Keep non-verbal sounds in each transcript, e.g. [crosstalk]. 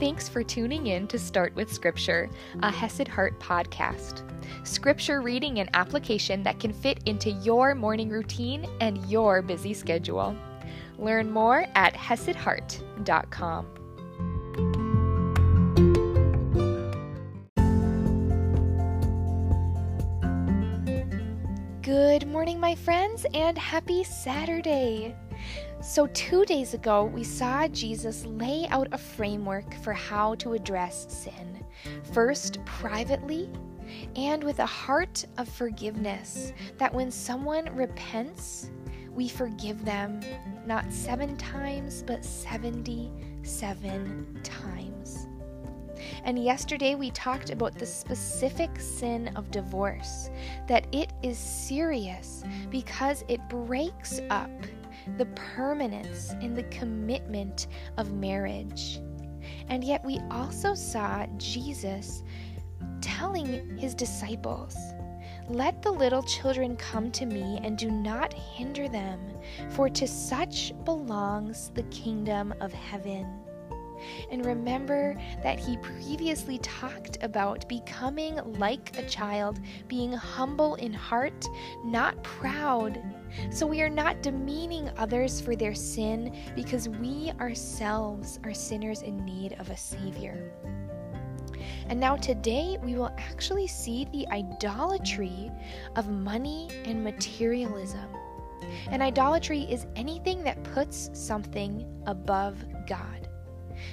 Thanks for tuning in to Start with Scripture, a Hesed Heart podcast. Scripture reading and application that can fit into your morning routine and your busy schedule. Learn more at HesedHeart.com. Good morning, my friends, and happy Saturday! So, two days ago, we saw Jesus lay out a framework for how to address sin. First, privately, and with a heart of forgiveness, that when someone repents, we forgive them not seven times, but 77 times. And yesterday we talked about the specific sin of divorce, that it is serious because it breaks up the permanence and the commitment of marriage. And yet, we also saw Jesus telling his disciples, Let the little children come to me and do not hinder them, for to such belongs the kingdom of heaven. And remember that he previously talked about becoming like a child, being humble in heart, not proud. So we are not demeaning others for their sin because we ourselves are sinners in need of a Savior. And now, today, we will actually see the idolatry of money and materialism. And idolatry is anything that puts something above God.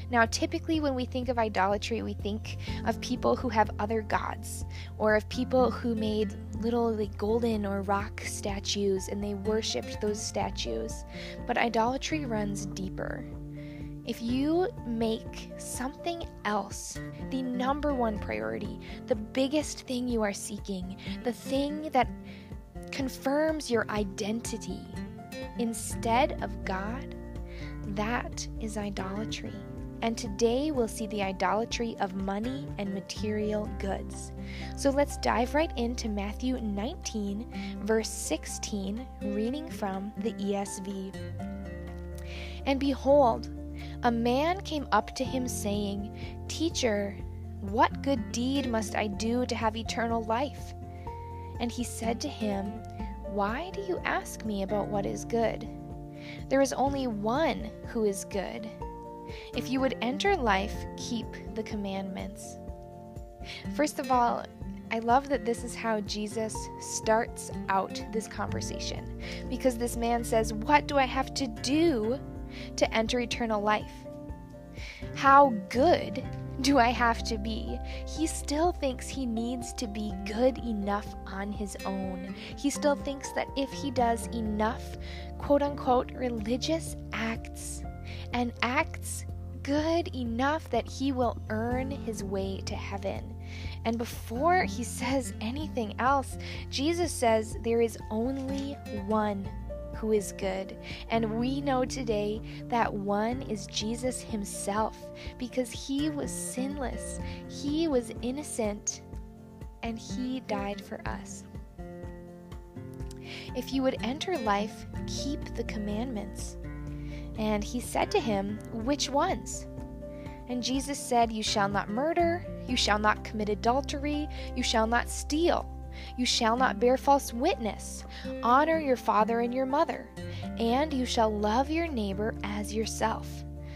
Now, typically, when we think of idolatry, we think of people who have other gods, or of people who made little like golden or rock statues and they worshipped those statues. But idolatry runs deeper. If you make something else the number one priority, the biggest thing you are seeking, the thing that confirms your identity instead of God, that is idolatry. And today we'll see the idolatry of money and material goods. So let's dive right into Matthew 19, verse 16, reading from the ESV. And behold, a man came up to him, saying, Teacher, what good deed must I do to have eternal life? And he said to him, Why do you ask me about what is good? There is only one who is good. If you would enter life, keep the commandments. First of all, I love that this is how Jesus starts out this conversation because this man says, What do I have to do to enter eternal life? How good do I have to be? He still thinks he needs to be good enough on his own. He still thinks that if he does enough, quote unquote, religious acts and acts good enough that he will earn his way to heaven. And before he says anything else, Jesus says there is only one who is good. And we know today that one is Jesus himself because he was sinless, he was innocent, and he died for us. If you would enter life, keep the commandments. And he said to him, Which ones? And Jesus said, You shall not murder, you shall not commit adultery, you shall not steal, you shall not bear false witness, honor your father and your mother, and you shall love your neighbor as yourself.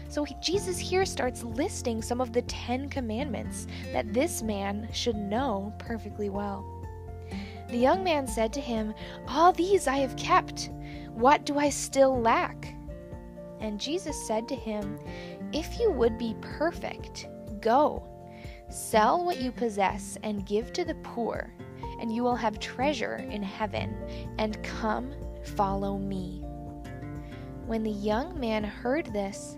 So Jesus here starts listing some of the Ten Commandments that this man should know perfectly well. The young man said to him, All these I have kept. What do I still lack? And Jesus said to him, If you would be perfect, go, sell what you possess and give to the poor, and you will have treasure in heaven, and come, follow me. When the young man heard this,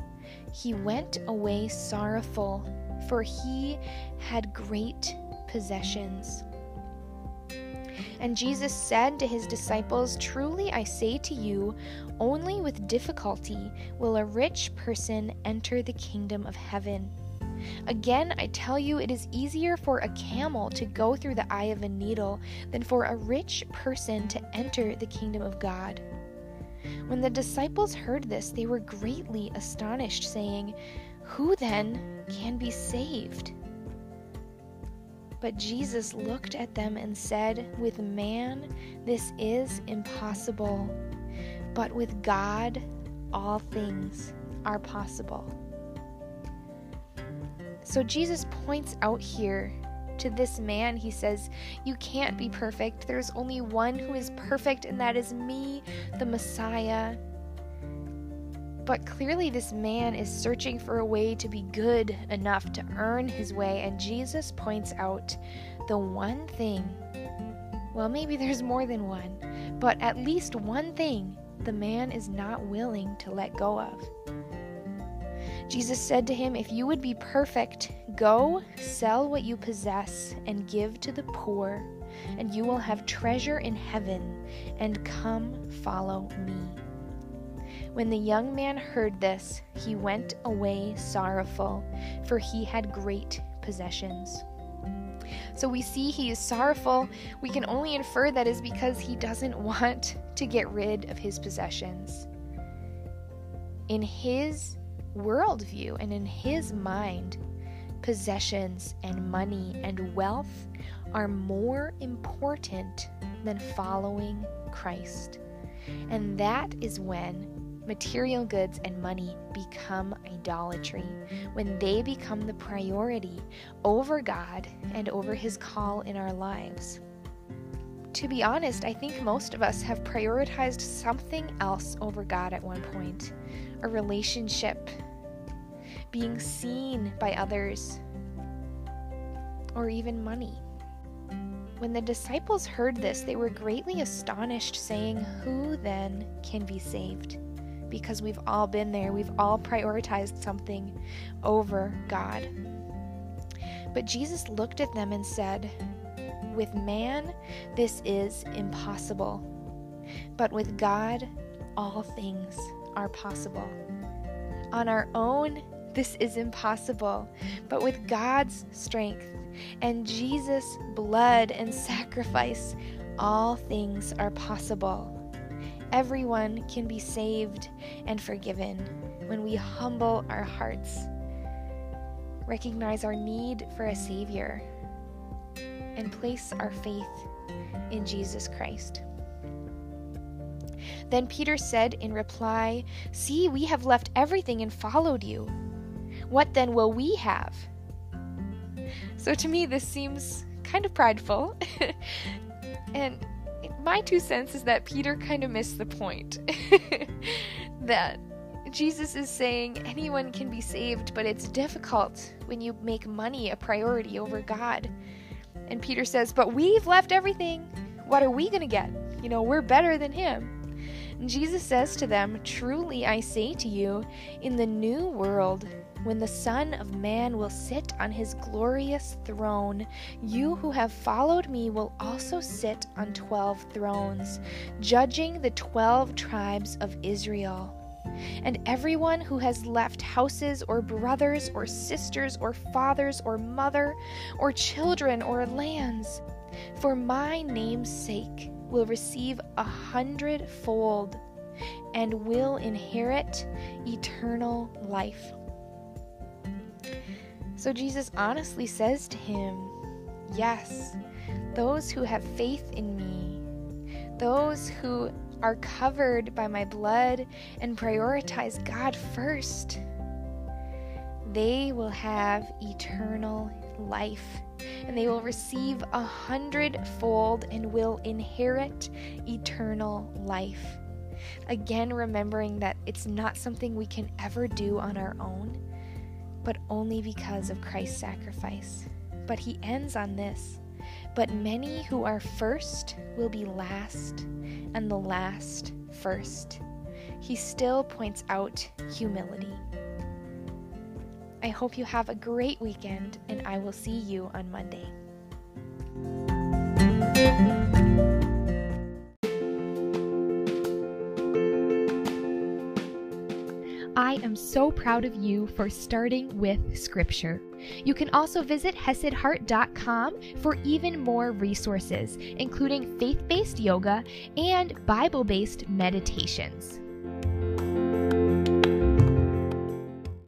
he went away sorrowful, for he had great possessions. And Jesus said to his disciples, Truly I say to you, only with difficulty will a rich person enter the kingdom of heaven. Again, I tell you, it is easier for a camel to go through the eye of a needle than for a rich person to enter the kingdom of God. When the disciples heard this, they were greatly astonished, saying, Who then can be saved? But Jesus looked at them and said, With man this is impossible, but with God all things are possible. So Jesus points out here to this man, he says, You can't be perfect. There's only one who is perfect, and that is me, the Messiah. But clearly, this man is searching for a way to be good enough to earn his way, and Jesus points out the one thing well, maybe there's more than one, but at least one thing the man is not willing to let go of. Jesus said to him, If you would be perfect, go, sell what you possess, and give to the poor, and you will have treasure in heaven, and come follow me. When the young man heard this, he went away sorrowful, for he had great possessions. So we see he is sorrowful. We can only infer that is because he doesn't [laughs] want to get rid of his possessions. In his worldview and in his mind, possessions and money and wealth are more important than following Christ. And that is when material goods and money become idolatry, when they become the priority over God and over His call in our lives. To be honest, I think most of us have prioritized something else over God at one point a relationship, being seen by others, or even money. When the disciples heard this, they were greatly astonished, saying, Who then can be saved? Because we've all been there. We've all prioritized something over God. But Jesus looked at them and said, With man, this is impossible. But with God, all things are possible. On our own, this is impossible. But with God's strength and Jesus' blood and sacrifice, all things are possible. Everyone can be saved and forgiven when we humble our hearts, recognize our need for a Savior, and place our faith in Jesus Christ. Then Peter said in reply, See, we have left everything and followed you. What then will we have? So to me, this seems kind of prideful. [laughs] and my two cents is that Peter kind of missed the point. [laughs] that Jesus is saying anyone can be saved, but it's difficult when you make money a priority over God. And Peter says, But we've left everything. What are we going to get? You know, we're better than him. And Jesus says to them, Truly I say to you, in the new world, when the Son of Man will sit on his glorious throne, you who have followed me will also sit on twelve thrones, judging the twelve tribes of Israel. And everyone who has left houses or brothers or sisters or fathers or mother or children or lands, for my name's sake, will receive a hundredfold and will inherit eternal life. So Jesus honestly says to him, Yes, those who have faith in me, those who are covered by my blood and prioritize God first, they will have eternal life and they will receive a hundredfold and will inherit eternal life. Again, remembering that it's not something we can ever do on our own but only because of Christ's sacrifice. But he ends on this But many who are first will be last, and the last first. He still points out humility. I hope you have a great weekend, and I will see you on Monday. I am so proud of you for starting with Scripture. You can also visit HesedHeart.com for even more resources, including faith based yoga and Bible based meditations.